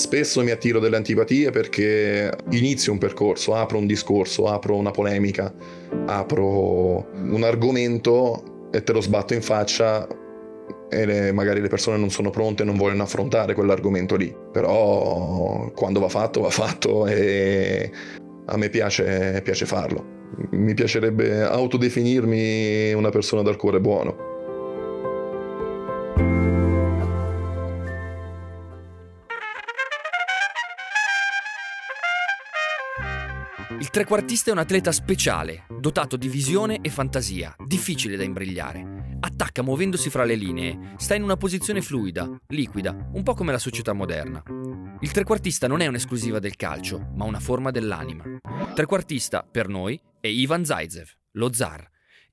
Spesso mi attiro delle antipatie perché inizio un percorso, apro un discorso, apro una polemica, apro un argomento e te lo sbatto in faccia e le, magari le persone non sono pronte e non vogliono affrontare quell'argomento lì. Però quando va fatto, va fatto e a me piace, piace farlo. Mi piacerebbe autodefinirmi una persona dal cuore buono. Trequartista è un atleta speciale, dotato di visione e fantasia, difficile da imbrigliare. Attacca muovendosi fra le linee, sta in una posizione fluida, liquida, un po' come la società moderna. Il trequartista non è un'esclusiva del calcio, ma una forma dell'anima. Trequartista, per noi, è Ivan Zaitsev, lo zar.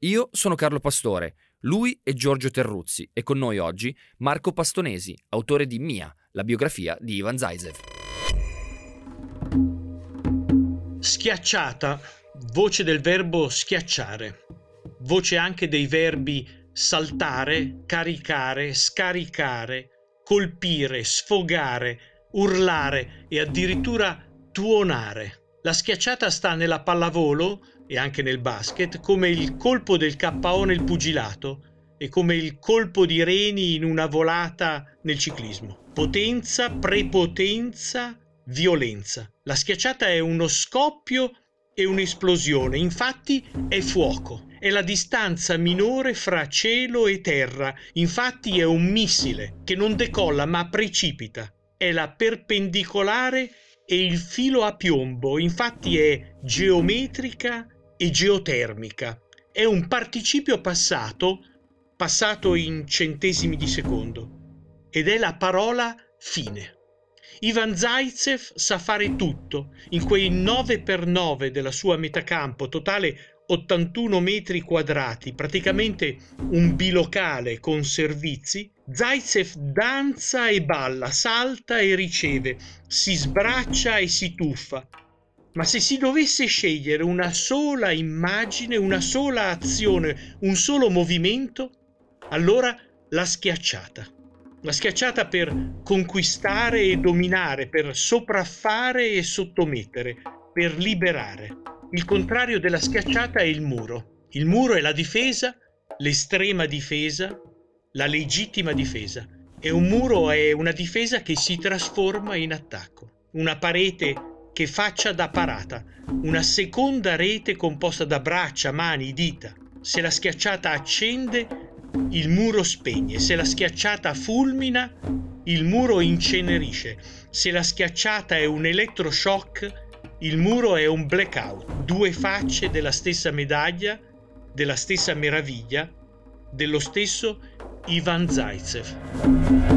Io sono Carlo Pastore, lui è Giorgio Terruzzi e con noi oggi Marco Pastonesi, autore di Mia, la biografia di Ivan Zaitsev. Schiacciata, voce del verbo schiacciare, voce anche dei verbi saltare, caricare, scaricare, colpire, sfogare, urlare e addirittura tuonare. La schiacciata sta nella pallavolo e anche nel basket come il colpo del KO nel pugilato e come il colpo di reni in una volata nel ciclismo. Potenza, prepotenza, violenza. La schiacciata è uno scoppio e un'esplosione, infatti è fuoco. È la distanza minore fra cielo e terra, infatti è un missile che non decolla ma precipita. È la perpendicolare e il filo a piombo, infatti è geometrica e geotermica. È un participio passato, passato in centesimi di secondo, ed è la parola fine. Ivan Zaitsev sa fare tutto. In quei 9x9 della sua metacampo, totale 81 metri quadrati, praticamente un bilocale con servizi, Zaitsev danza e balla, salta e riceve, si sbraccia e si tuffa. Ma se si dovesse scegliere una sola immagine, una sola azione, un solo movimento, allora la schiacciata la schiacciata per conquistare e dominare, per sopraffare e sottomettere, per liberare. Il contrario della schiacciata è il muro. Il muro è la difesa, l'estrema difesa, la legittima difesa. E un muro è una difesa che si trasforma in attacco. Una parete che faccia da parata. Una seconda rete composta da braccia, mani, dita. Se la schiacciata accende, il muro spegne, se la schiacciata fulmina, il muro incenerisce, se la schiacciata è un elettroshock, il muro è un blackout, due facce della stessa medaglia, della stessa meraviglia, dello stesso Ivan Zaitsev.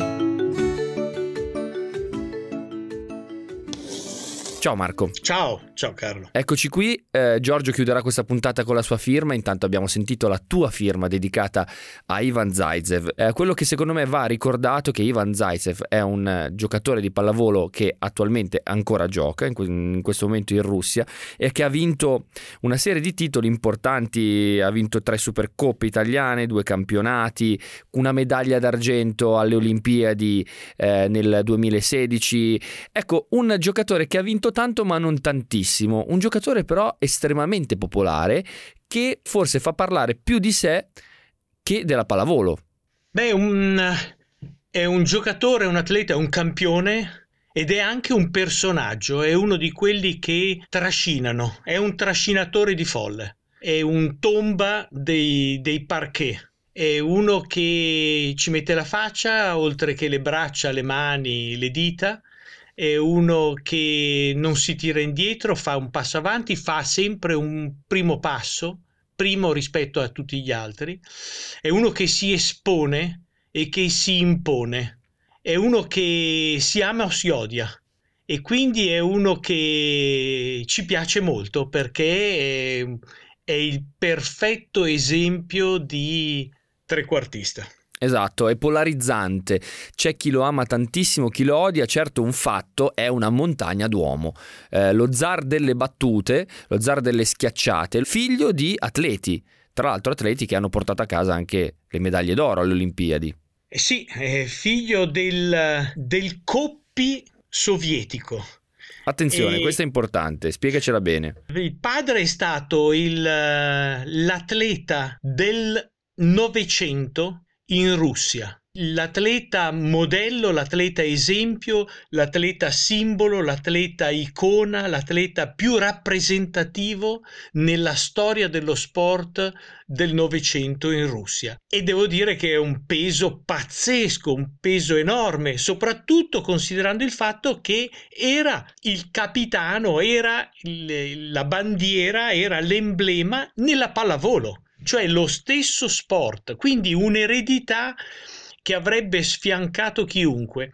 Ciao Marco. Ciao, ciao Carlo. Eccoci qui, eh, Giorgio chiuderà questa puntata con la sua firma, intanto abbiamo sentito la tua firma dedicata a Ivan Zaitsev. Eh, quello che secondo me va ricordato è che Ivan Zaitsev è un eh, giocatore di pallavolo che attualmente ancora gioca, in, que- in, questo momento in Russia, e che ha vinto una serie di titoli importanti, ha vinto tre Supercoppe italiane, due campionati, una medaglia d'argento alle Olimpiadi eh, nel 2016. Ecco, un giocatore che ha vinto tanto ma non tantissimo, un giocatore però estremamente popolare che forse fa parlare più di sé che della pallavolo. Beh, un, è un giocatore, un atleta, un campione ed è anche un personaggio, è uno di quelli che trascinano, è un trascinatore di folle, è un tomba dei, dei parquet. È uno che ci mette la faccia, oltre che le braccia, le mani, le dita, è uno che non si tira indietro, fa un passo avanti, fa sempre un primo passo, primo rispetto a tutti gli altri, è uno che si espone e che si impone, è uno che si ama o si odia. E quindi è uno che ci piace molto perché è, è il perfetto esempio di trequartista. Esatto, è polarizzante. C'è chi lo ama tantissimo, chi lo odia. Certo, un fatto è una montagna d'uomo. Eh, lo zar delle battute, lo zar delle schiacciate, figlio di atleti. Tra l'altro, atleti che hanno portato a casa anche le medaglie d'oro alle Olimpiadi. Eh sì, è figlio del, del Coppi sovietico. Attenzione, e questo è importante, spiegacela bene. Il padre è stato il, l'atleta del Novecento in Russia. L'atleta modello, l'atleta esempio, l'atleta simbolo, l'atleta icona, l'atleta più rappresentativo nella storia dello sport del Novecento in Russia. E devo dire che è un peso pazzesco, un peso enorme, soprattutto considerando il fatto che era il capitano, era la bandiera, era l'emblema nella pallavolo cioè lo stesso sport, quindi un'eredità che avrebbe sfiancato chiunque.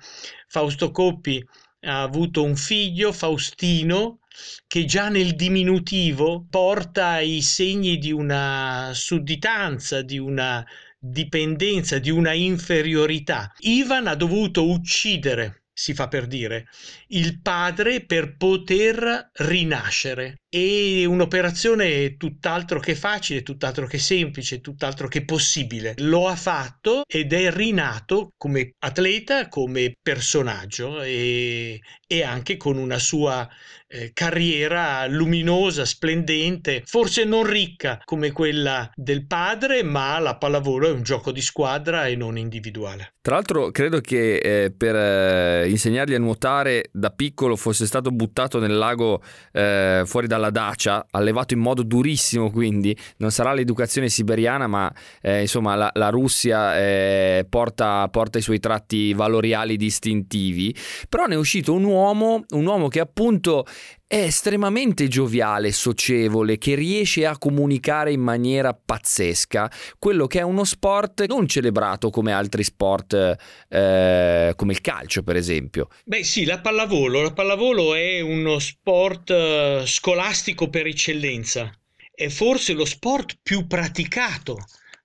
Fausto Coppi ha avuto un figlio, Faustino, che già nel diminutivo porta i segni di una sudditanza, di una dipendenza, di una inferiorità. Ivan ha dovuto uccidere si fa per dire, il padre per poter rinascere. E un'operazione tutt'altro che facile, tutt'altro che semplice, tutt'altro che possibile. Lo ha fatto ed è rinato come atleta, come personaggio e, e anche con una sua eh, carriera luminosa, splendente, forse non ricca come quella del padre, ma la pallavolo è un gioco di squadra e non individuale. Tra l'altro credo che eh, per eh, insegnargli a nuotare da piccolo fosse stato buttato nel lago eh, fuori dalla Dacia, allevato in modo durissimo, quindi non sarà l'educazione siberiana, ma eh, insomma la, la Russia eh, porta, porta, i suoi tratti valoriali distintivi. Però ne è uscito un uomo, un uomo che appunto è estremamente gioviale, socievole, che riesce a comunicare in maniera pazzesca quello che è uno sport non celebrato come altri sport, eh, come il calcio, per esempio. Beh, sì, la pallavolo. La pallavolo è uno sport eh, scolastico per eccellenza. È forse lo sport più praticato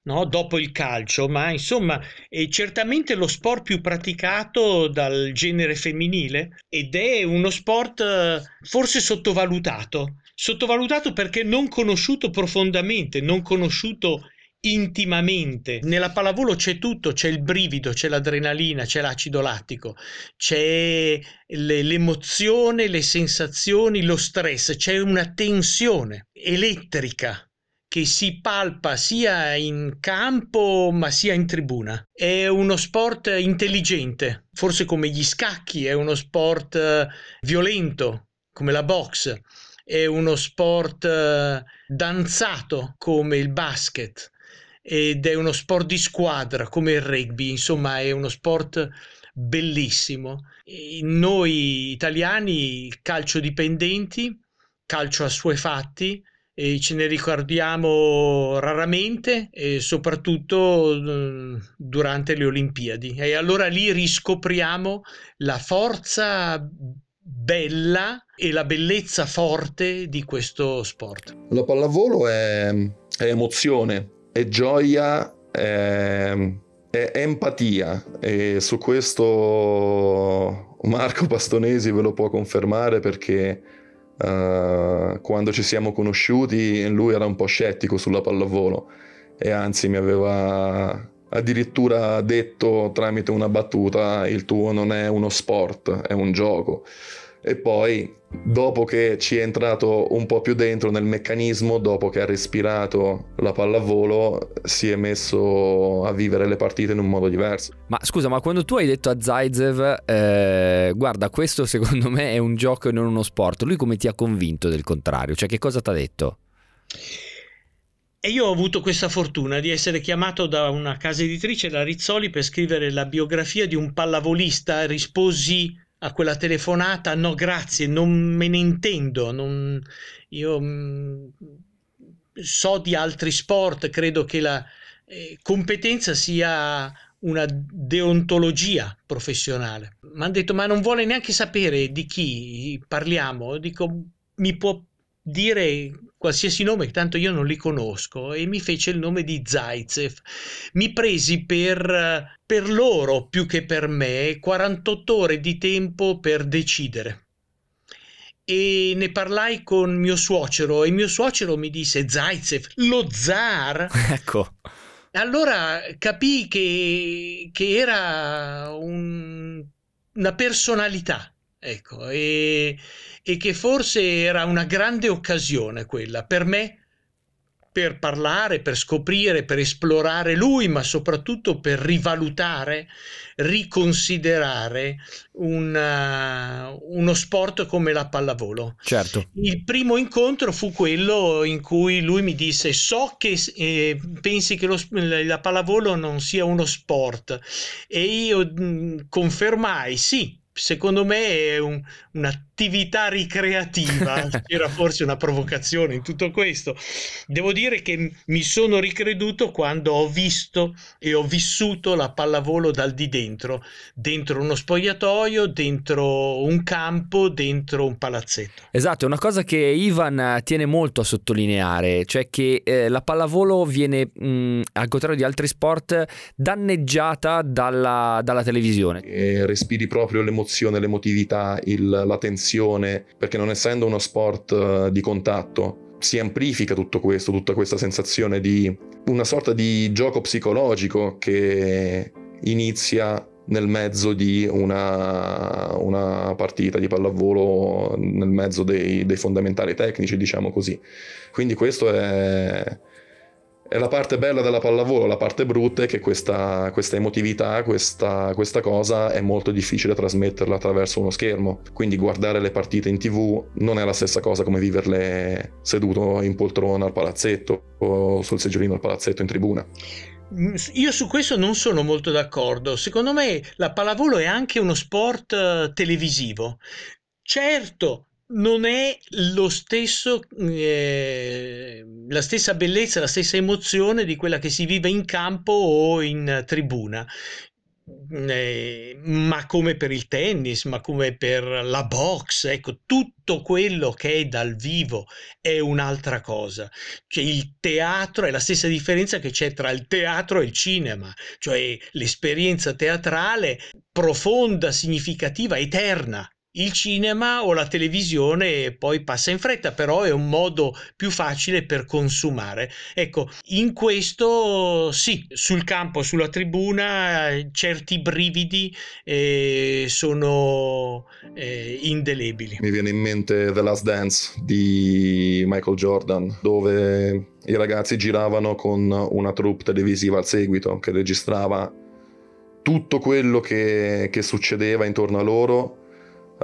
no? dopo il calcio, ma insomma è certamente lo sport più praticato dal genere femminile ed è uno sport eh, forse sottovalutato, sottovalutato perché non conosciuto profondamente, non conosciuto intimamente. Nella pallavolo c'è tutto, c'è il brivido, c'è l'adrenalina, c'è l'acido lattico, c'è le, l'emozione, le sensazioni, lo stress, c'è una tensione elettrica che si palpa sia in campo ma sia in tribuna. È uno sport intelligente, forse come gli scacchi, è uno sport eh, violento come la box, è uno sport eh, danzato come il basket ed è uno sport di squadra come il rugby, insomma è uno sport bellissimo. noi italiani calcio dipendenti, calcio assuefatti, e ce ne ricordiamo raramente e soprattutto mm, durante le Olimpiadi e allora lì riscopriamo la forza bella e la bellezza forte di questo sport. La pallavolo è, è emozione, è gioia, è, è empatia e su questo Marco Pastonesi ve lo può confermare perché Uh, quando ci siamo conosciuti lui era un po' scettico sulla pallavolo e anzi mi aveva addirittura detto tramite una battuta il tuo non è uno sport, è un gioco e poi dopo che ci è entrato un po' più dentro nel meccanismo, dopo che ha respirato la pallavolo, si è messo a vivere le partite in un modo diverso. Ma scusa, ma quando tu hai detto a Zaitsev, eh, guarda, questo secondo me è un gioco e non uno sport, lui come ti ha convinto del contrario? Cioè, che cosa ti ha detto? E io ho avuto questa fortuna di essere chiamato da una casa editrice, la Rizzoli, per scrivere la biografia di un pallavolista. Risposi a quella telefonata, no grazie, non me ne intendo, non, io mh, mm, so di altri sport, credo che la eh, competenza sia una deontologia professionale. Mi hanno detto, ma non vuole neanche sapere di chi parliamo. Dico, mi può dire qualsiasi nome, tanto io non li conosco, e mi fece il nome di Zaitsev. Mi presi per, per loro più che per me 48 ore di tempo per decidere. E ne parlai con mio suocero e mio suocero mi disse Zaitsev, lo zar. Ecco. Allora capii che, che era un, una personalità, ecco, e, e che forse era una grande occasione quella per me per parlare, per scoprire, per esplorare lui, ma soprattutto per rivalutare, riconsiderare una, uno sport come la pallavolo. Certo. Il primo incontro fu quello in cui lui mi disse: So che eh, pensi che lo, la pallavolo non sia uno sport, e io mh, confermai: sì, secondo me è un, un'attività ricreativa, c'era forse una provocazione in tutto questo. Devo dire che mi sono ricreduto quando ho visto e ho vissuto la pallavolo dal di dentro, dentro uno spogliatoio, dentro un campo, dentro un palazzetto. Esatto, è una cosa che Ivan tiene molto a sottolineare, cioè che eh, la pallavolo viene, mh, al contrario di altri sport, danneggiata dalla, dalla televisione. E respiri proprio l'emozione l'emozione, l'emotività, il, la tensione, perché non essendo uno sport uh, di contatto si amplifica tutto questo, tutta questa sensazione di una sorta di gioco psicologico che inizia nel mezzo di una, una partita di pallavolo, nel mezzo dei, dei fondamentali tecnici, diciamo così. Quindi questo è è la parte bella della pallavolo, la parte brutta è che questa, questa emotività, questa, questa, cosa è molto difficile trasmetterla attraverso uno schermo. Quindi guardare le partite in tv non è la stessa cosa come viverle seduto in poltrona al palazzetto o sul seggiolino al palazzetto in tribuna. Io su questo non sono molto d'accordo. Secondo me la pallavolo è anche uno sport eh, televisivo. Certo, non è lo stesso, eh, la stessa bellezza, la stessa emozione di quella che si vive in campo o in tribuna. Eh, ma come per il tennis, ma come per la box, ecco, tutto quello che è dal vivo è un'altra cosa. Cioè, il teatro è la stessa differenza che c'è tra il teatro e il cinema, cioè l'esperienza teatrale profonda, significativa, eterna il cinema o la televisione poi passa in fretta, però è un modo più facile per consumare. Ecco, in questo sì, sul campo, sulla tribuna, certi brividi eh, sono eh, indelebili. Mi viene in mente The Last Dance di Michael Jordan, dove i ragazzi giravano con una troupe televisiva al seguito che registrava tutto quello che, che succedeva intorno a loro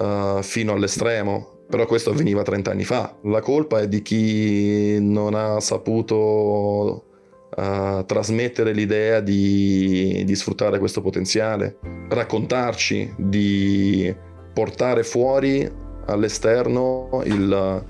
uh, fino all'estremo. Però questo avveniva 30 anni fa. La colpa è di chi non ha saputo uh, trasmettere l'idea di, di sfruttare questo potenziale, raccontarci, di portare fuori all'esterno il,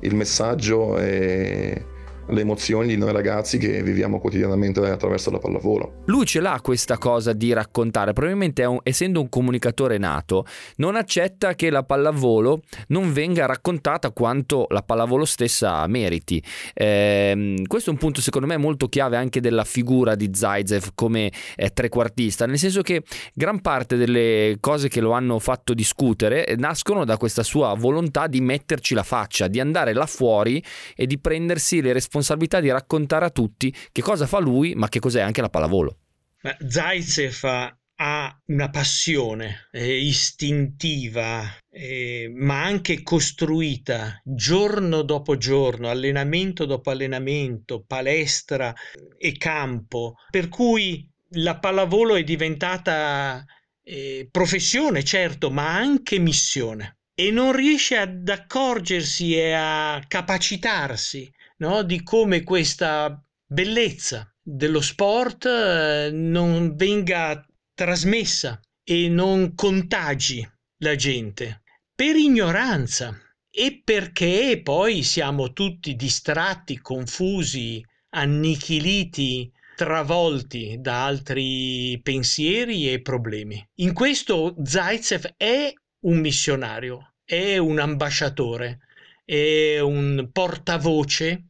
il messaggio e, le emozioni di noi ragazzi che viviamo quotidianamente attraverso la pallavolo. Lui ce l'ha questa cosa di raccontare, probabilmente un, essendo un comunicatore nato, non accetta che la pallavolo non venga raccontata quanto la pallavolo stessa meriti. Eh, questo è un punto secondo me molto chiave anche della figura di Zaitsev come eh, trequartista, nel senso che gran parte delle cose che lo hanno fatto discutere nascono da questa sua volontà di metterci la faccia, di andare là fuori e di prendersi le responsabilità responsabilità di raccontare a tutti che cosa fa lui, ma che cos'è anche la pallavolo. Ma Zaitsev ha una passione eh, istintiva, eh, ma anche costruita giorno dopo giorno, allenamento dopo allenamento, palestra e campo, per cui la pallavolo è diventata eh, professione, certo, ma anche missione. E non riesce ad accorgersi e a capacitarsi no? di come questa bellezza dello sport eh, non venga trasmessa e non contagi la gente per ignoranza e perché poi siamo tutti distratti, confusi, annichiliti, travolti da altri pensieri e problemi. In questo Zaitsev è un missionario, è un ambasciatore, è un portavoce,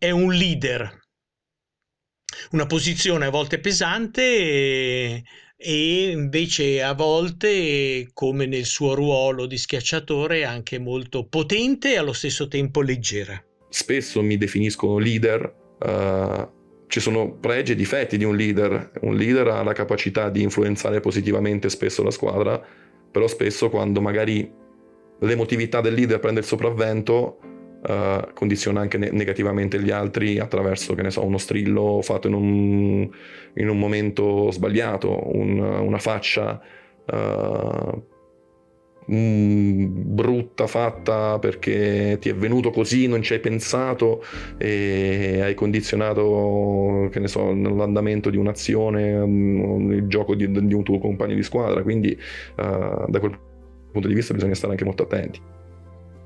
è un leader. Una posizione a volte pesante e, e invece a volte, come nel suo ruolo di schiacciatore, anche molto potente e allo stesso tempo leggera. Spesso mi definiscono leader. Uh ci sono pregi e difetti di un leader. Un leader ha la capacità di influenzare positivamente spesso la squadra, però spesso quando magari l'emotività del leader prende il sopravvento, uh, condiziona anche ne- negativamente gli altri attraverso, che ne so, uno strillo fatto in un, in un momento sbagliato, un, una faccia uh, brutta fatta perché ti è venuto così, non ci hai pensato e hai condizionato, che ne so, l'andamento di un'azione, mm, il gioco di, di un tuo compagno di squadra. Quindi uh, da quel punto di vista bisogna stare anche molto attenti.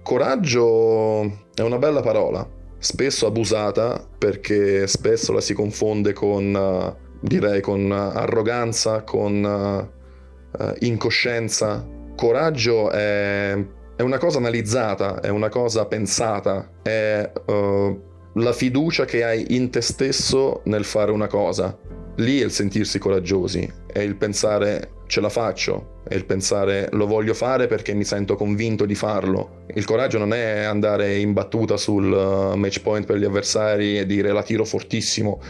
Coraggio è una bella parola, spesso abusata perché spesso la si confonde con, uh, direi, con arroganza, con uh, incoscienza coraggio è, è, una cosa analizzata, è una cosa pensata, è uh, la fiducia che hai in te stesso nel fare una cosa. Lì è il sentirsi coraggiosi, è il pensare ce la faccio, è il pensare lo voglio fare perché mi sento convinto di farlo. Il coraggio non è andare in battuta sul uh, match point per gli avversari e dire la tiro fortissimo,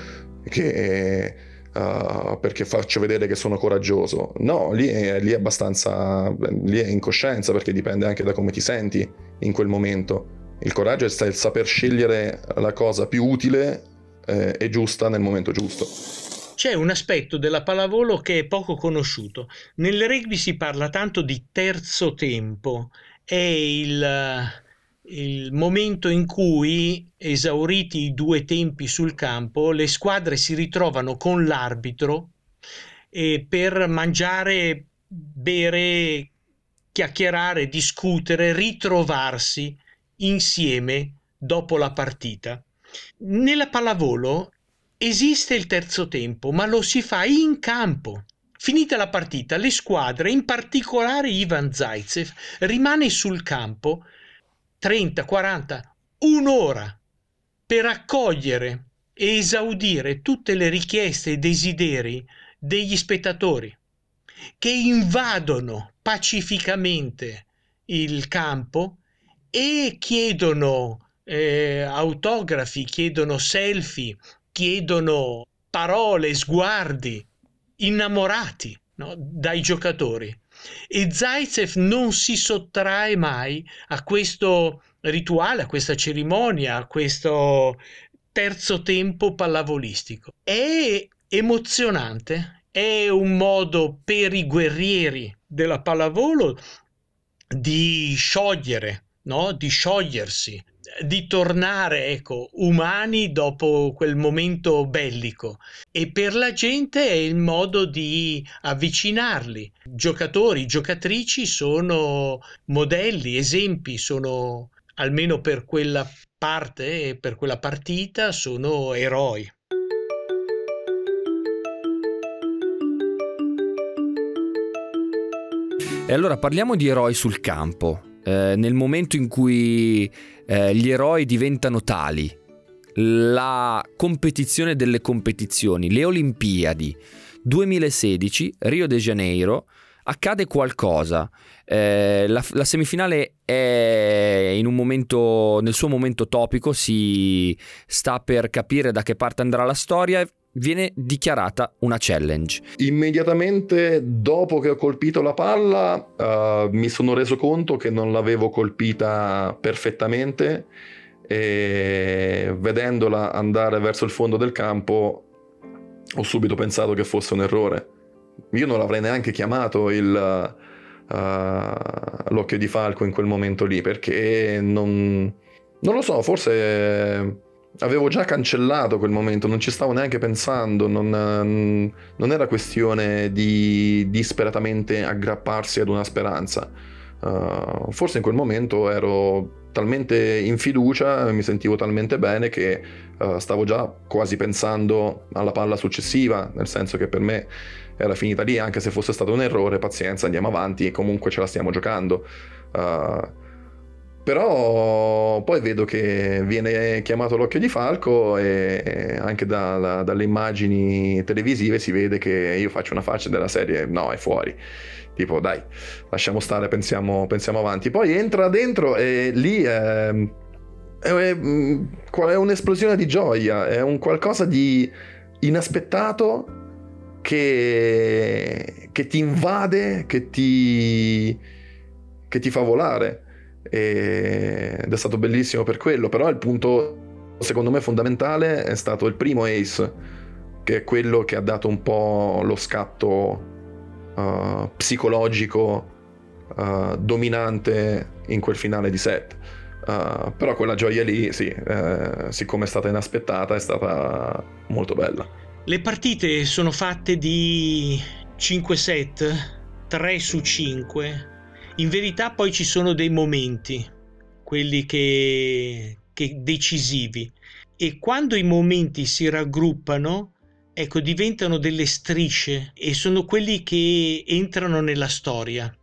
che uh, perché faccio vedere che sono coraggioso. No, lì è, lì è abbastanza, lì è incoscienza perché dipende anche da come ti senti in quel momento. Il coraggio è il saper scegliere la cosa più utile eh, e giusta nel momento giusto. C'è un aspetto della pallavolo che è poco conosciuto. Nel rugby si parla tanto di terzo tempo, è il, il momento in cui, esauriti i due tempi sul campo, le squadre si ritrovano con l'arbitro eh, per mangiare, bere, chiacchierare, discutere, ritrovarsi insieme dopo la partita. Nella pallavolo esiste il terzo tempo, ma lo si fa in campo. Finita la partita, le squadre, in particolare Ivan Zaitsev, rimane sul campo 30, 40, un'ora per accogliere e esaudire tutte le richieste e desideri degli spettatori che invadono pacificamente il campo e chiedono eh, autografi, chiedono selfie, chiedono parole, sguardi innamorati no, dai giocatori. E Zaitsev non si sottrae mai a questo rituale, a questa cerimonia, a questo terzo tempo pallavolistico. È emozionante, è un modo per i guerrieri della pallavolo di sciogliere, no? di sciogliersi, di tornare ecco, umani dopo quel momento bellico e per la gente è il modo di avvicinarli. Giocatori, giocatrici sono modelli, esempi, sono almeno per quella parte e per quella partita sono eroi. E allora parliamo di eroi sul campo. Eh, nel momento in cui eh, gli eroi diventano tali, la competizione delle competizioni, le Olimpiadi 2016, Rio de Janeiro, accade qualcosa. Eh, la, la, semifinale è momento, nel suo momento topico, si sta per capire da che parte andrà la storia viene dichiarata una challenge. Immediatamente dopo che ho colpito la palla uh, mi sono reso conto che non l'avevo colpita perfettamente e vedendola andare verso il fondo del campo ho subito pensato che fosse un errore. Io non l'avrei neanche chiamato il, uh, l'occhio di falco in quel momento lì perché non, non lo so, forse avevo già cancellato quel momento, non ci stavo neanche pensando, non, non era questione di disperatamente aggrapparsi ad una speranza. Uh, forse in quel momento ero talmente in fiducia, mi sentivo talmente bene che uh, stavo già quasi pensando alla palla successiva, nel senso che per me era finita lì, anche se fosse stato un errore, pazienza, andiamo avanti comunque ce la stiamo giocando. Uh, però poi vedo che viene chiamato l'occhio di falco e anche da, dalle immagini televisive si vede che io faccio una faccia della serie no è fuori. Tipo dai lasciamo stare pensiamo, pensiamo avanti. Poi entra dentro e lì è, è, è un'esplosione di gioia è un qualcosa di inaspettato che, che ti invade che ti, che ti fa volare ed è stato bellissimo per quello, però il punto secondo me fondamentale è stato il primo Ace, che è quello che ha dato un po' lo scatto uh, psicologico uh, dominante in quel finale di set. Uh, però quella gioia lì, sì, eh, siccome è stata inaspettata, è stata molto bella. Le partite sono fatte di 5 set, 3 su 5, in verità poi ci sono dei momenti, quelli che, che decisivi, e quando i momenti si raggruppano, ecco, diventano delle strisce e sono quelli che entrano nella storia.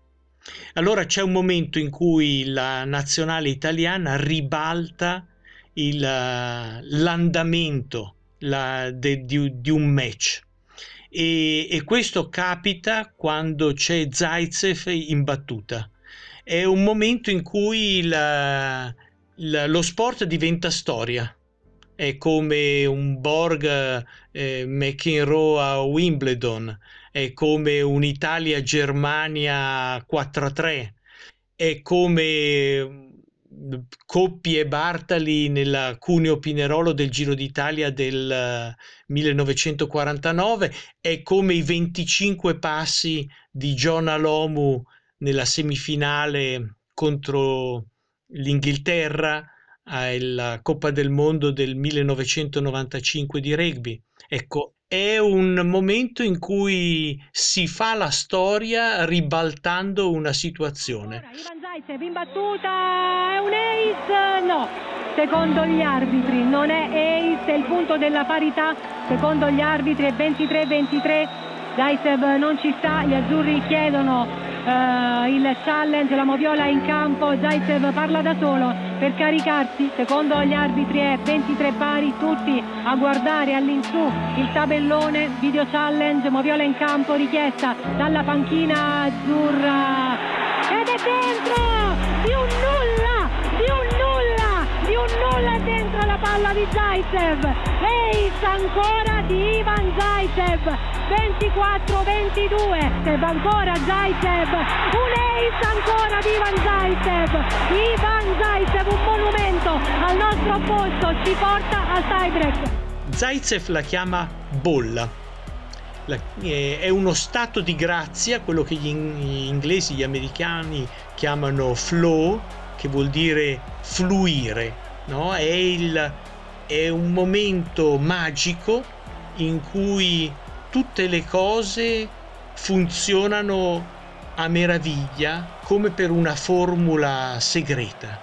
Allora c'è un momento in cui la nazionale italiana ribalta il, l'andamento la, de, di, di, un match e, e questo capita quando c'è Zaitsev in battuta. È un momento in cui la, la, lo sport diventa storia. È come un Borg eh, McEnroe a Wimbledon, è come un'Italia-Germania 4-3, è come Coppi e Bartali nella Cuneo Pinerolo del Giro d'Italia del 1949 eh, è come i 25 passi di John Alomu nella semifinale contro l'Inghilterra alla Coppa del Mondo del 1995 di rugby. Ecco, è un momento in cui si fa la storia ribaltando una situazione. Ivan Zaitsev in battuta, è un ace? No, secondo gli arbitri non è ace, è il punto della parità, secondo gli arbitri è 23-23, Zaitsev non ci sta, gli azzurri chiedono Uh, il challenge, la moviola in campo, Zaitsev parla da solo per caricarsi, secondo gli arbitri è 23 pari, tutti a guardare all'insù il tabellone, video challenge, moviola in campo richiesta dalla panchina azzurra. Ed è dentro, di un la palla di Zaitsev, ace ancora di Ivan Zaitsev. 24-22 Seb ancora Zaitsev. Un ace ancora di Ivan Zaitsev. Ivan Zaitsev un monumento al nostro posto ci porta al tiebreak. Zaitsev la chiama bolla. La, eh, è uno stato di grazia quello che gli inglesi gli americani chiamano flow che vuol dire fluire no? è, il, è un momento magico in cui tutte le cose funzionano a meraviglia come per una formula segreta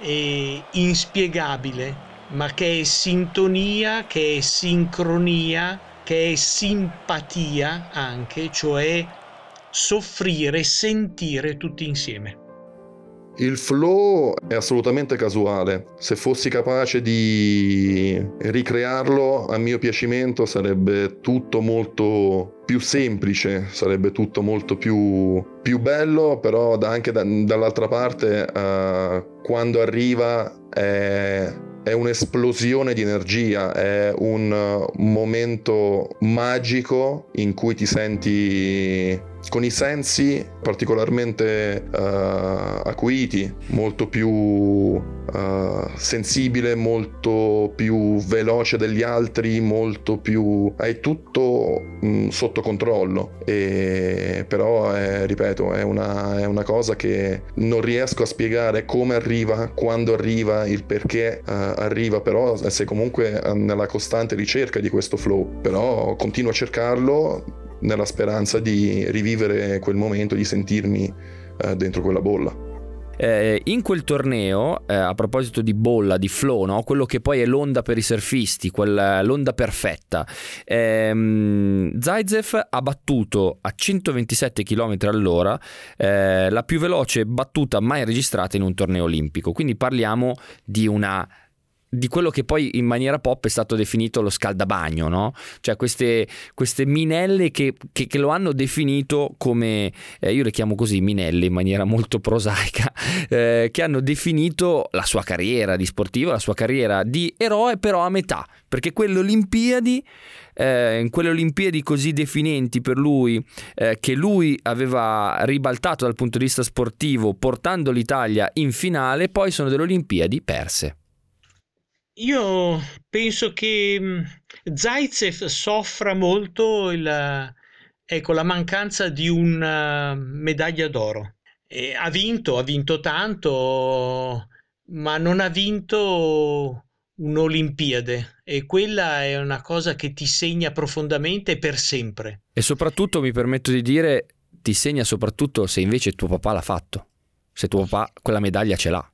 e inspiegabile, ma che è sintonia, che è sincronia, che è simpatia anche, cioè soffrire, sentire tutti insieme. Il flow è assolutamente casuale. Se fossi capace di ricrearlo a mio piacimento sarebbe tutto molto più semplice, sarebbe tutto molto più, più bello, però anche da, dall'altra parte uh, quando arriva è è un'esplosione di energia, è un momento magico in cui ti senti con i sensi particolarmente uh, acuiti, molto più uh, sensibile, molto più veloce degli altri, molto più... hai tutto mh, mm, sotto controllo, e, però è, ripeto è una, è una, cosa che non riesco a spiegare come arriva, quando arriva, il perché uh, arriva, però sei comunque nella costante ricerca di questo flow, però continuo a cercarlo nella speranza di rivivere quel momento, di sentirmi eh, dentro quella bolla. Eh, in quel torneo, eh, a proposito di bolla, di flow, no? quello che poi è l'onda per i surfisti, quella, l'onda perfetta, ehm, Zaitsev ha battuto a 127 km all'ora eh, la più veloce battuta mai registrata in un torneo olimpico. Quindi parliamo di una di quello che poi in maniera pop è stato definito lo scaldabagno, no? Cioè queste, queste minelle che, che, che, lo hanno definito come, eh, io le chiamo così, minelle in maniera molto prosaica, eh, che hanno definito la sua carriera di sportivo, la sua carriera di eroe però a metà, perché quelle Olimpiadi, eh, quelle Olimpiadi così definenti per lui, eh, che lui aveva ribaltato dal punto di vista sportivo portando l'Italia in finale, poi sono delle Olimpiadi perse. Io penso che mm, Zaitsev soffra molto il, ecco, la mancanza di una medaglia d'oro. E ha vinto, ha vinto tanto, ma non ha vinto un'Olimpiade e quella è una cosa che ti segna profondamente per sempre. E soprattutto mi permetto di dire, ti segna soprattutto se invece tuo papà l'ha fatto, se tuo papà quella medaglia ce l'ha.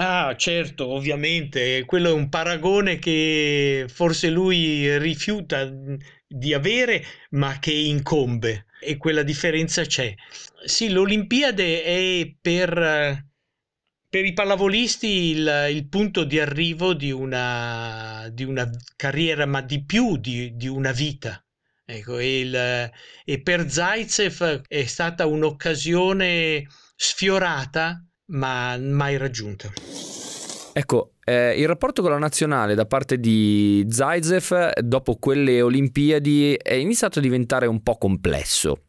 Ah, certo, ovviamente, quello è un paragone che forse lui rifiuta di avere, ma che incombe e quella differenza c'è. Sì, l'Olimpiade è per, per i pallavolisti il, il, punto di arrivo di una, di una, carriera, ma di più di, di una vita. Ecco, e, il, e per Zaitsev è stata un'occasione sfiorata ma mai raggiunta. Ecco, eh, il rapporto con la nazionale da parte di Zaitsev dopo quelle Olimpiadi è iniziato a diventare un po' complesso.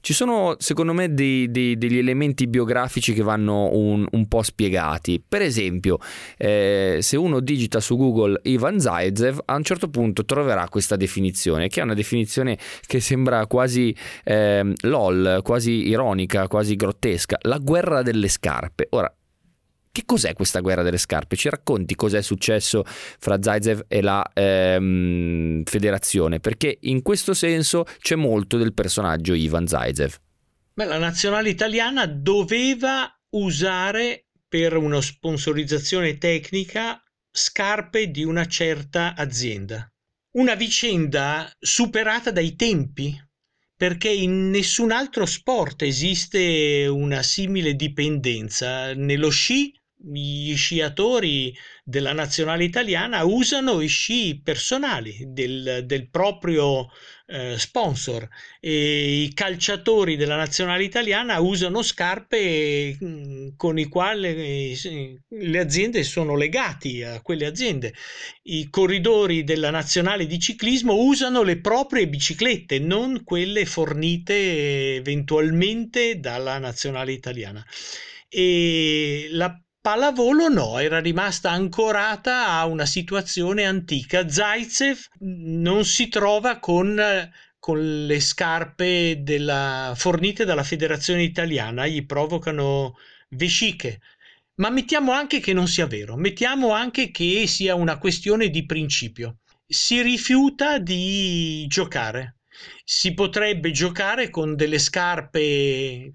Ci sono secondo me dei, dei, degli elementi biografici che vanno un, un po' spiegati. Per esempio, eh, se uno digita su Google Ivan Zaitsev, a un certo punto troverà questa definizione, che è una definizione che sembra quasi eh, lol, quasi ironica, quasi grottesca, la guerra delle scarpe. Ora, che cos'è questa guerra delle scarpe? Ci racconti cos'è successo fra Zaitsev e la ehm, federazione? Perché in questo senso c'è molto del personaggio Ivan Zaitsev. Beh, la nazionale italiana doveva usare per una sponsorizzazione tecnica scarpe di una certa azienda. Una vicenda superata dai tempi, perché in nessun altro sport esiste una simile dipendenza. Nello sci gli sciatori della nazionale italiana usano i sci personali del, del proprio eh, sponsor e i calciatori della nazionale italiana usano scarpe mm, con i quali le aziende sono legati a quelle aziende. I corridori della nazionale di ciclismo usano le proprie biciclette, non quelle fornite eventualmente dalla nazionale italiana. E la Pallavolo no, era rimasta ancorata a una situazione antica. Zaitsev non si trova con, con le scarpe della, fornite dalla federazione italiana, gli provocano vesciche. Ma mettiamo anche che non sia vero, mettiamo anche che sia una questione di principio. Si rifiuta di giocare si potrebbe giocare con delle scarpe eh,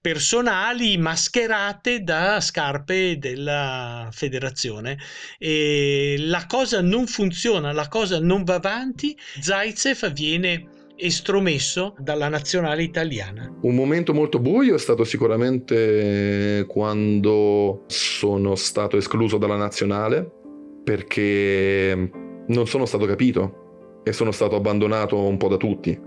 personali mascherate da scarpe della federazione. E la cosa non funziona, la cosa non va avanti, Zaitsev viene estromesso dalla nazionale italiana. Un momento molto buio è stato sicuramente quando sono stato escluso dalla nazionale perché non sono stato capito e sono stato abbandonato un po' da tutti.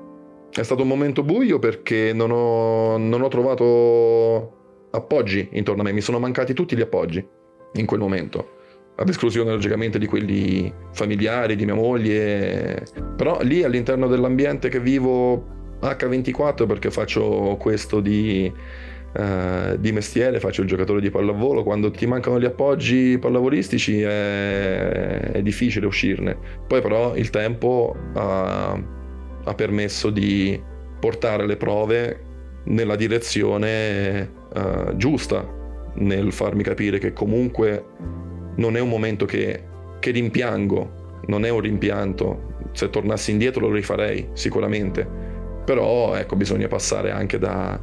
È stato un momento buio perché non ho, non ho trovato appoggi intorno a me, mi sono mancati tutti gli appoggi in quel momento ad esclusione logicamente di quelli familiari, di mia moglie, però lì all'interno dell'ambiente che vivo H24 perché faccio questo di Uh, di mestiere, faccio il giocatore di pallavolo, quando ti mancano gli appoggi pallavolistici è, è difficile uscirne. Poi però il tempo ha, ha, permesso di portare le prove nella direzione uh, giusta, nel farmi capire che comunque non è un momento che, che rimpiango, non è un rimpianto. Se tornassi indietro lo rifarei sicuramente, però ecco bisogna passare anche da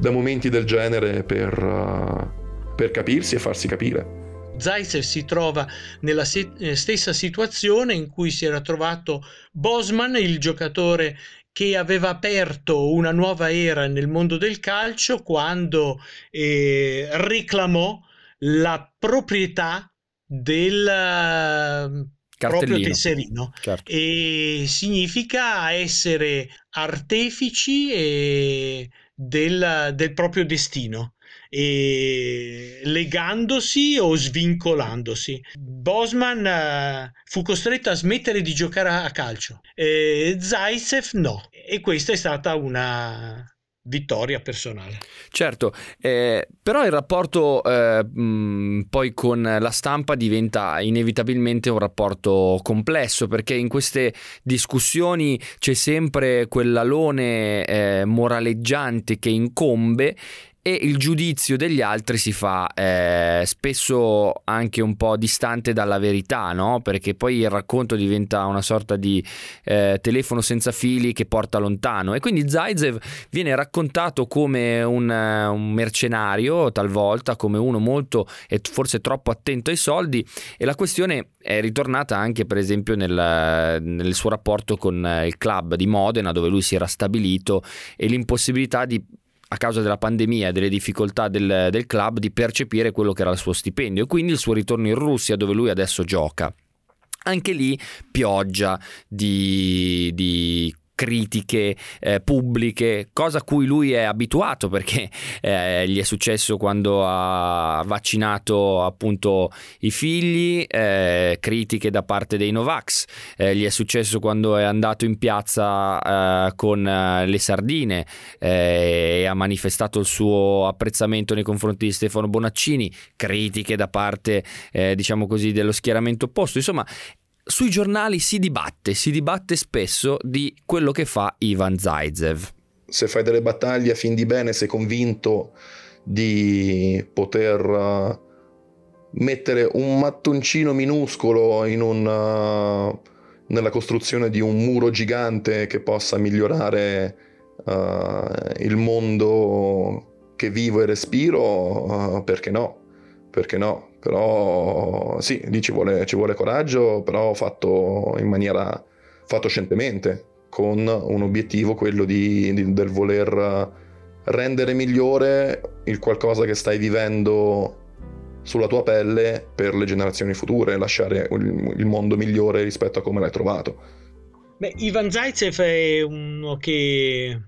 da momenti del genere per, uh, per capirsi e farsi capire. Zaitsev si trova nella se- stessa situazione in cui si era trovato Bosman, il giocatore che aveva aperto una nuova era nel mondo del calcio quando eh, reclamò la proprietà del uh, proprio tesserino certo. e significa essere artefici e del, del proprio destino e legandosi o svincolandosi. Bosman uh, fu costretto a smettere di giocare a calcio, e Zaitsev no, e questa è stata una vittoria personale. Certo, eh, però il rapporto eh, mh, poi con la stampa diventa inevitabilmente un rapporto complesso perché in queste discussioni c'è sempre quell'alone eh, moraleggiante che incombe e il giudizio degli altri si fa eh, spesso anche un po' distante dalla verità, no? Perché poi il racconto diventa una sorta di eh, telefono senza fili che porta lontano e quindi Zaitsev viene raccontato come un, un, mercenario talvolta, come uno molto e forse troppo attento ai soldi e la questione è ritornata anche per esempio nel, nel suo rapporto con il club di Modena dove lui si era stabilito e l'impossibilità di a causa della pandemia e delle difficoltà del, del club di percepire quello che era il suo stipendio e quindi il suo ritorno in Russia dove lui adesso gioca. Anche lì pioggia di, di critiche eh, pubbliche, cosa a cui lui è abituato perché eh, gli è successo quando ha vaccinato appunto i figli, eh, critiche da parte dei Novax, eh, gli è successo quando è andato in piazza eh, con eh, le sardine e ha manifestato il suo apprezzamento nei confronti di Stefano Bonaccini, critiche da parte diciamo così dello schieramento opposto, insomma sui giornali si dibatte, si dibatte spesso di quello che fa Ivan Zaitsev. Se fai delle battaglie a fin di bene, sei convinto di poter uh, mettere un mattoncino minuscolo in un, uh, nella costruzione di un muro gigante che possa migliorare uh, il mondo che vivo e respiro, perché no? Perché no? Però sì, lì ci vuole, ci vuole coraggio, però fatto in maniera fatto scientemente, con un obiettivo, quello di, di, del voler rendere migliore il qualcosa che stai vivendo sulla tua pelle per le generazioni future, lasciare il, mondo migliore rispetto a come l'hai trovato. Beh, Ivan Zaitsev è uno che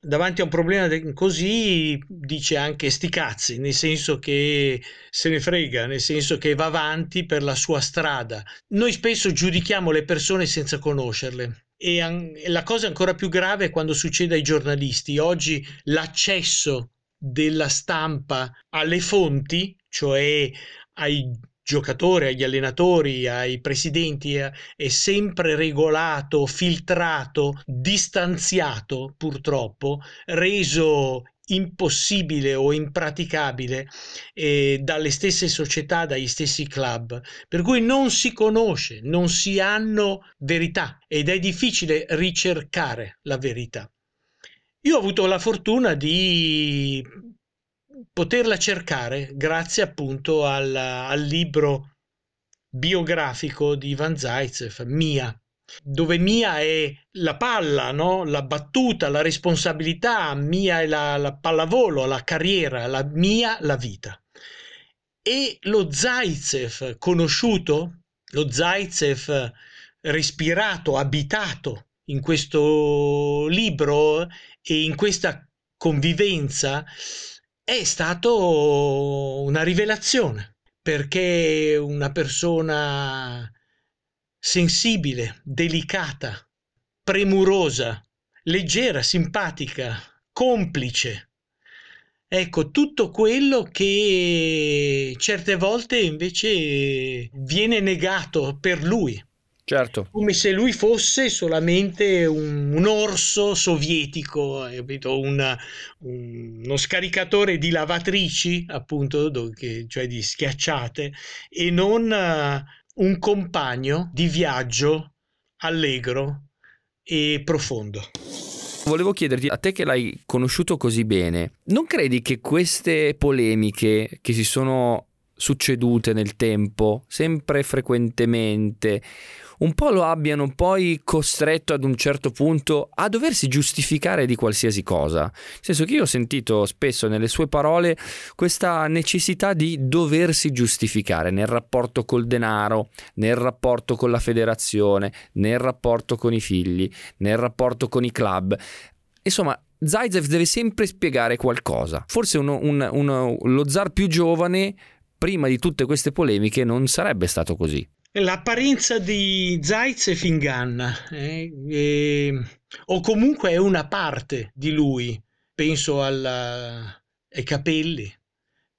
davanti a un problema così dice anche sti cazzi, nel senso che se ne frega, nel senso che va avanti per la sua strada. Noi spesso giudichiamo le persone senza conoscerle. E la cosa ancora più grave è quando succede ai giornalisti. Oggi l'accesso della stampa alle fonti, cioè ai giocatori, agli allenatori, ai presidenti è sempre regolato, filtrato, distanziato purtroppo, reso impossibile o impraticabile eh, dalle stesse società, dagli stessi club, per cui non si conosce, non si hanno verità ed è difficile ricercare la verità. Io ho avuto la fortuna di poterla cercare grazie appunto al, al libro biografico di Ivan Zaitsev, Mia, dove Mia è la palla, no? la battuta, la responsabilità, Mia è la, la pallavolo, la carriera, la Mia la vita. E lo Zaitsev conosciuto, lo Zaitsev respirato, abitato in questo libro e in questa convivenza è stato una rivelazione perché una persona sensibile, delicata, premurosa, leggera, simpatica, complice. Ecco, tutto quello che certe volte invece viene negato per lui. Certo. Come se lui fosse solamente un, un orso sovietico, una, un, uno scaricatore di lavatrici, appunto, che, cioè di schiacciate, e non uh, un compagno di viaggio allegro e profondo. Volevo chiederti, a te che l'hai conosciuto così bene, non credi che queste polemiche che si sono succedute nel tempo, sempre frequentemente, un po' lo abbiano poi costretto ad un certo punto a doversi giustificare di qualsiasi cosa. Nel senso che io ho sentito spesso nelle sue parole questa necessità di doversi giustificare nel rapporto col denaro, nel rapporto con la federazione, nel rapporto con i figli, nel rapporto con i club. Insomma, Zaitsev deve sempre spiegare qualcosa. Forse uno, un, uno, lo zar più giovane, prima di tutte queste polemiche, non sarebbe stato così. L'apparenza di Zaitsev inganna, eh, eh, o comunque è una parte di lui. Penso alla, ai capelli,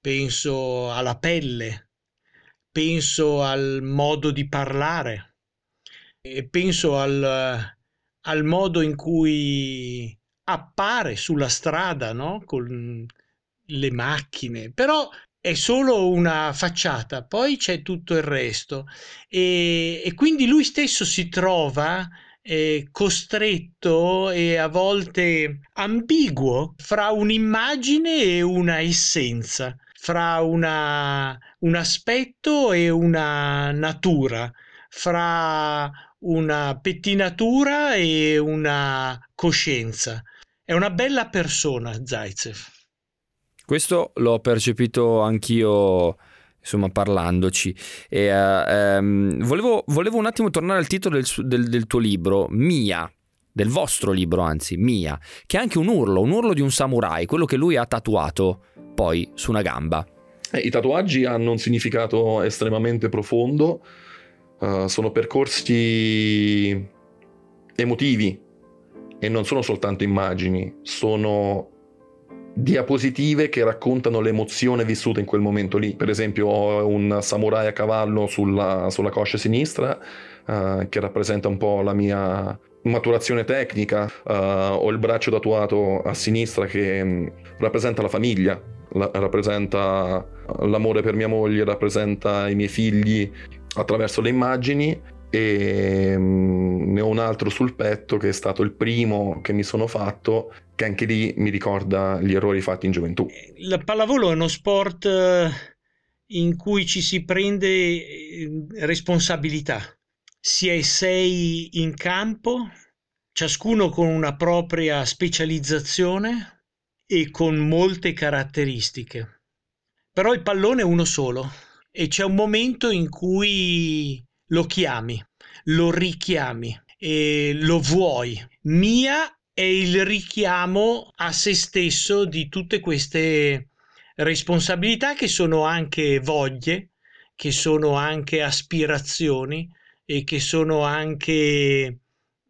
penso alla pelle, penso al modo di parlare, e penso al, al modo in cui appare sulla strada no? con le macchine. Però è solo una facciata, poi c'è tutto il resto e, e quindi lui stesso si trova eh, costretto e a volte ambiguo fra un'immagine e una essenza, fra una, un aspetto e una natura, fra una pettinatura e una coscienza. È una bella persona Zaitsev. Questo l'ho percepito anch'io insomma parlandoci. E, uh, um, volevo, volevo, un attimo tornare al titolo del, del, del, tuo libro, Mia, del vostro libro anzi, Mia, che è anche un urlo, un urlo di un samurai, quello che lui ha tatuato poi su una gamba. Eh, I tatuaggi hanno un significato estremamente profondo, uh, sono percorsi emotivi e non sono soltanto immagini, sono diapositive che raccontano l'emozione vissuta in quel momento lì. Per esempio ho un samurai a cavallo sulla, sulla coscia sinistra uh, che rappresenta un po' la mia maturazione tecnica, uh, ho il braccio tatuato a sinistra che um, rappresenta la famiglia, la, rappresenta l'amore per mia moglie, rappresenta i miei figli attraverso le immagini e um, ne ho un altro sul petto che è stato il primo che mi sono fatto che anche lì mi ricorda gli errori fatti in gioventù. La pallavolo è uno sport eh, in cui ci si prende eh, responsabilità. Si è sei in campo, ciascuno con una propria specializzazione e con molte caratteristiche. Però il pallone è uno solo e c'è un momento in cui lo chiami, lo richiami e lo vuoi. Mia è il richiamo a se stesso di tutte queste responsabilità che sono anche voglie, che sono anche aspirazioni e che sono anche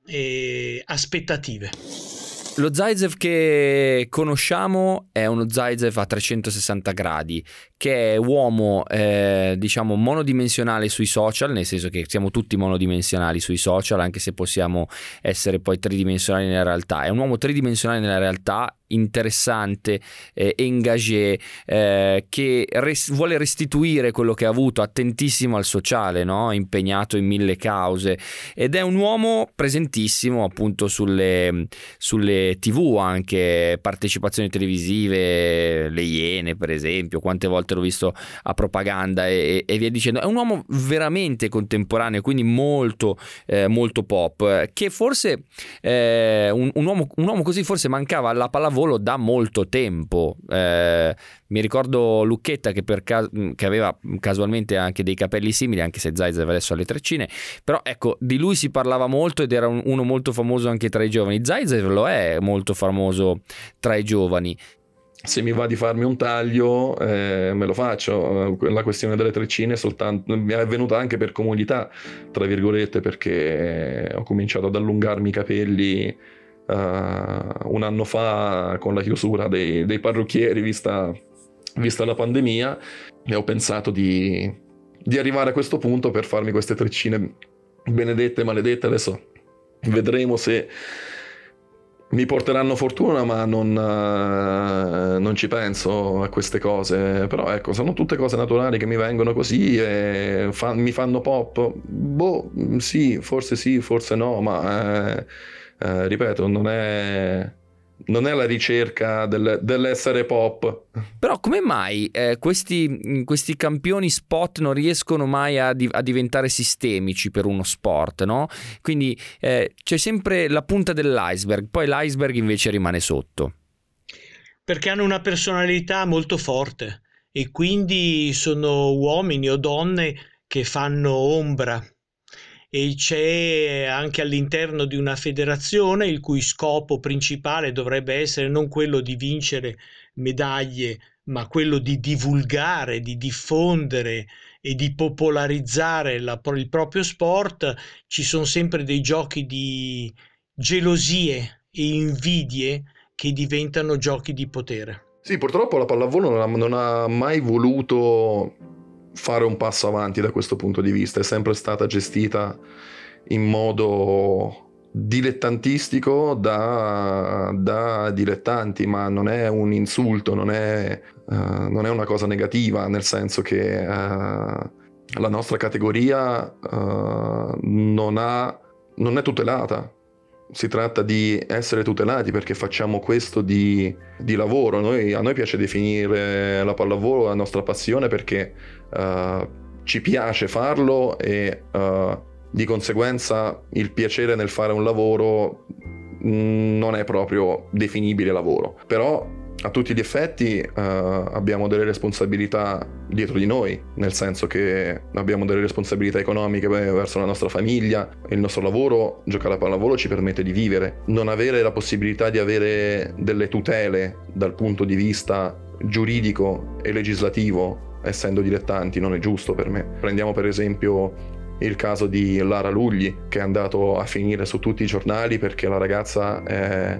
eh, aspettative. Lo Zaitsev che conosciamo è uno Zaitsev a 360 gradi, che è uomo, eh, diciamo, monodimensionale sui social, nel senso che siamo tutti monodimensionali sui social, anche se possiamo essere poi tridimensionali nella realtà. È un uomo tridimensionale nella realtà, interessante, eh, engagé, eh, che res- vuole restituire quello che ha avuto, attentissimo al sociale, no? impegnato in mille cause ed è un uomo presentissimo appunto sulle, sulle tv anche, partecipazioni televisive, le Iene per esempio, quante volte l'ho visto a propaganda e, e via dicendo. È un uomo veramente contemporaneo, quindi molto, eh, molto pop, che forse eh, un, un, uomo, un, uomo, così forse mancava alla pallavolo da molto tempo. Eh, mi ricordo Lucchetta che, ca- che, aveva casualmente anche dei capelli simili, anche se Zaizev adesso ha le treccine, però ecco, di lui si parlava molto ed era un, uno molto famoso anche tra i giovani. Zaizev lo è molto famoso tra i giovani se mi va di farmi un taglio eh, me lo faccio la questione delle treccine soltanto, è venuta anche per comodità tra virgolette perché ho cominciato ad allungarmi i capelli uh, un anno fa con la chiusura dei, dei parrucchieri vista, vista, la pandemia e ho pensato di, di arrivare a questo punto per farmi queste treccine benedette maledette adesso vedremo se mi porteranno fortuna, ma non, uh, non, ci penso a queste cose. Però ecco, sono tutte cose naturali che mi vengono così e fa- mi fanno pop. Boh, sì, forse sì, forse no, ma eh, Eh, ripeto, non è, non è la ricerca del, dell'essere pop. Però come mai eh, questi, questi, campioni spot non riescono mai a, di, a, diventare sistemici per uno sport, no? Quindi eh, c'è sempre la punta dell'iceberg, poi l'iceberg invece rimane sotto. Perché hanno una personalità molto forte e quindi sono uomini o donne che fanno ombra e c'è anche all'interno di una federazione il cui scopo principale dovrebbe essere non quello di vincere medaglie, ma quello di divulgare, di diffondere e di popolarizzare la, il proprio sport, ci sono sempre dei giochi di gelosie e invidie che diventano giochi di potere. Sì, purtroppo la pallavolo non ha, non ha mai voluto fare un passo avanti da questo punto di vista, è sempre stata gestita in modo dilettantistico da, da dilettanti, ma non è un insulto, non è, uh, non è, una cosa negativa, nel senso che uh, la nostra categoria uh, non, ha, non è tutelata si tratta di essere tutelati perché facciamo questo di, di lavoro. Noi, a noi piace definire la pallavolo la nostra passione perché uh, ci piace farlo e uh, di conseguenza il piacere nel fare un lavoro mm, non è proprio definibile lavoro. Però a tutti gli effetti uh, abbiamo delle responsabilità dietro di noi, nel senso che abbiamo delle responsabilità economiche verso la nostra famiglia, il nostro lavoro, giocare a pallavolo ci permette di vivere. Non avere la possibilità di avere delle tutele dal punto di vista giuridico e legislativo, essendo dilettanti, non è giusto per me. Prendiamo per esempio il caso di Lara Lugli, che è andato a finire su tutti i giornali perché la ragazza è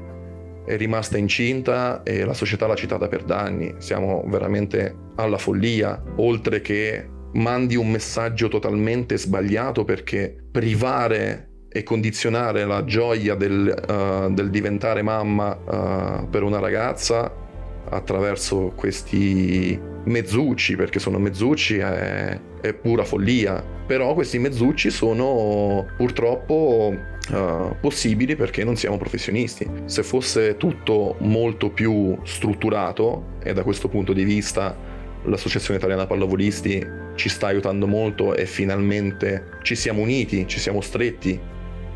è rimasta incinta e la società l'ha citata per danni. Siamo veramente alla follia, oltre che mandi un messaggio totalmente sbagliato perché privare e condizionare la gioia del, uh, del diventare mamma uh, per una ragazza attraverso questi mezzucci, perché sono mezzucci, è, è pura follia. Però questi mezzucci sono purtroppo uh, possibili perché non siamo professionisti. Se fosse tutto molto più strutturato, e da questo punto di vista l'Associazione Italiana Pallavolisti ci sta aiutando molto e finalmente ci siamo uniti, ci siamo stretti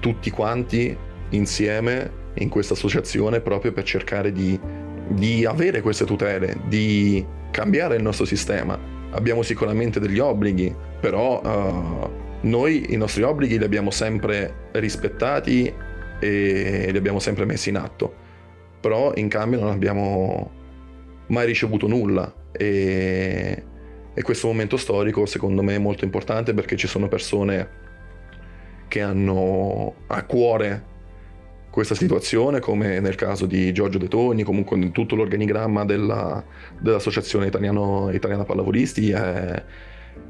tutti quanti insieme in questa associazione proprio per cercare di, di avere queste tutele, di cambiare il nostro sistema. Abbiamo sicuramente degli obblighi, però uh, noi i nostri obblighi li abbiamo sempre rispettati e li abbiamo sempre messi in atto, però in cambio non abbiamo mai ricevuto nulla e, e questo momento storico secondo me è molto importante perché ci sono persone che hanno a cuore questa situazione, come nel caso di Giorgio De Togni, comunque in tutto l'organigramma della, dell'Associazione Italiano, Italiana Pallavolisti è,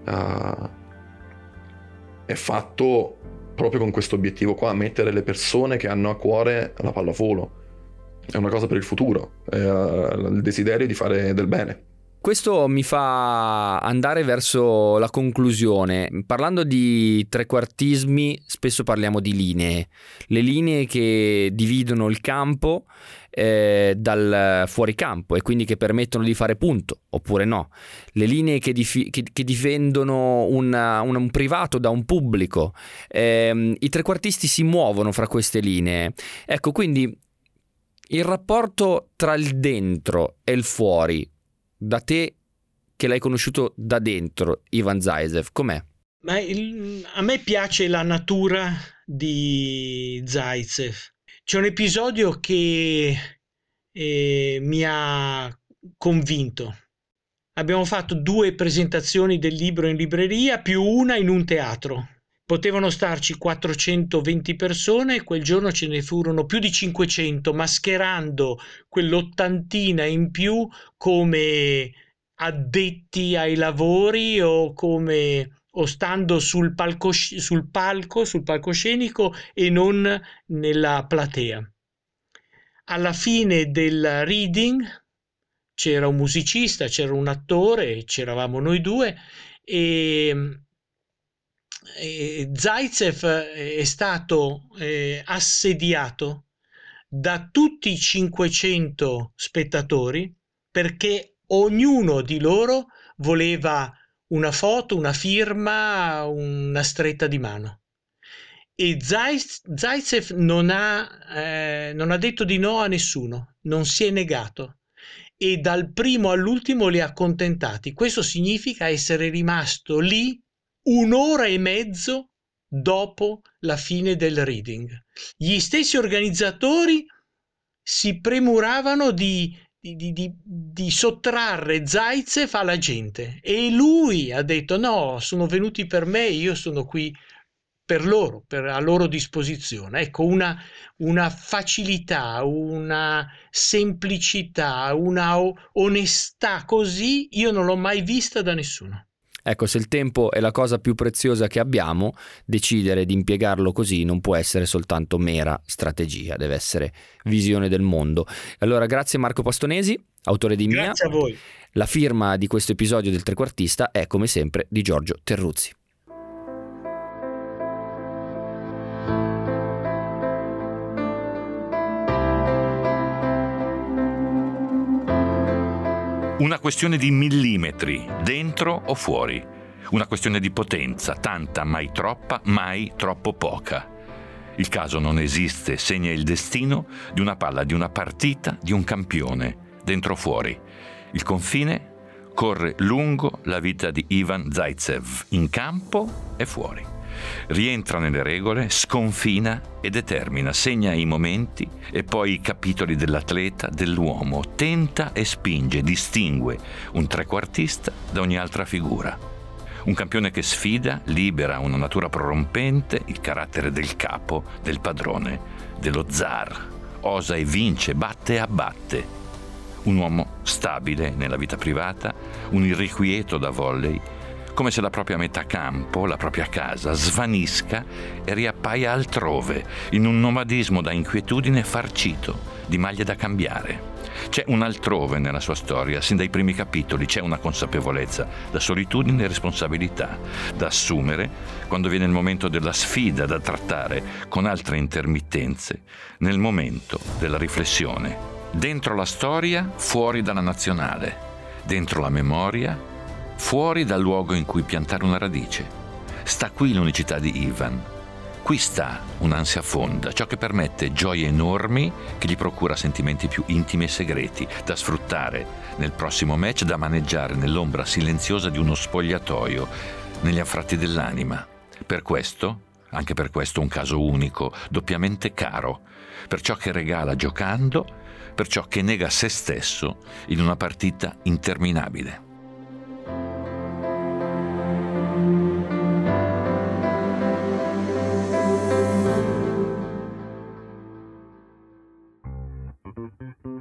uh, è fatto proprio con questo obiettivo qua, mettere le persone che hanno a cuore la pallavolo. È una cosa per il futuro, è uh, il desiderio di fare del bene. Questo mi fa andare verso la conclusione. Parlando di trequartismi, spesso parliamo di linee. Le linee che dividono il campo eh, dal fuoricampo e quindi che permettono di fare punto, oppure no. Le linee che, dif- che, che difendono una, un, un, privato da un pubblico. Eh, I trequartisti si muovono fra queste linee. Ecco, quindi il rapporto tra il dentro e il fuori da te che l'hai conosciuto da dentro, Ivan Zaisev, com'è? Il, a me piace la natura di Zaitsev. C'è un episodio che eh, mi ha convinto. Abbiamo fatto due presentazioni del libro in libreria più una in un teatro. Potevano starci 420 persone, quel giorno ce ne furono più di 500, mascherando quell'ottantina in più come addetti ai lavori o come o stando sul, palco, sul palco, sul palcoscenico e non nella platea. Alla fine del reading c'era un musicista, c'era un attore, c'eravamo noi due e eh, Zaitsev è stato eh, assediato da tutti i 500 spettatori perché ognuno di loro voleva una foto, una firma, una stretta di mano. E Zaitsev non eh, non ha detto di no a nessuno, non si è negato e dal primo all'ultimo li ha accontentati. Questo significa essere rimasto lì un'ora e mezzo dopo la fine del reading. Gli stessi organizzatori si premuravano di, di, di, di sottrarre Zaitsev alla gente e lui ha detto no, sono venuti per me, io sono qui per loro, per a loro disposizione. Ecco, una, una facilità, una semplicità, una onestà così io non l'ho mai vista da nessuno. Ecco, se il tempo è la cosa più preziosa che abbiamo, decidere di impiegarlo così non può essere soltanto mera strategia, deve essere visione del mondo. Allora, grazie Marco Pastonesi, autore di Mia. Grazie a voi. La firma di questo episodio del trequartista è, come sempre, di Giorgio Terruzzi. Una questione di millimetri, dentro o fuori. Una questione di potenza, tanta, mai troppa, mai troppo poca. Il caso non esiste, segna il destino di una palla, di una partita, di un campione, dentro o fuori. Il confine corre lungo la vita di Ivan Zaitsev, in campo e fuori rientra nelle regole, sconfina e determina, segna i momenti e poi i capitoli dell'atleta, dell'uomo, tenta e spinge, distingue un trequartista da ogni altra figura. Un campione che sfida, libera una natura prorompente, il carattere del capo, del padrone, dello zar. Osa e vince, batte e abbatte. Un uomo stabile nella vita privata, un irrequieto da volley, come se la propria metà campo, la propria casa, svanisca e riappaia altrove, in un nomadismo da inquietudine farcito, di maglie da cambiare. C'è un altrove nella sua storia, sin dai primi capitoli, c'è una consapevolezza, da solitudine e responsabilità, da assumere quando viene il momento della sfida da trattare con altre intermittenze, nel momento della riflessione. Dentro la storia, fuori dalla nazionale, dentro la memoria, fuori dal luogo in cui piantare una radice. Sta qui l'unicità di Ivan. Qui sta un'ansia fonda, ciò che permette gioie enormi che gli procura sentimenti più intimi e segreti, da sfruttare nel prossimo match, da maneggiare nell'ombra silenziosa di uno spogliatoio, negli anfratti dell'anima. Per questo, anche per questo un caso unico, doppiamente caro, per ciò che regala giocando, per ciò che nega se stesso in una partita interminabile.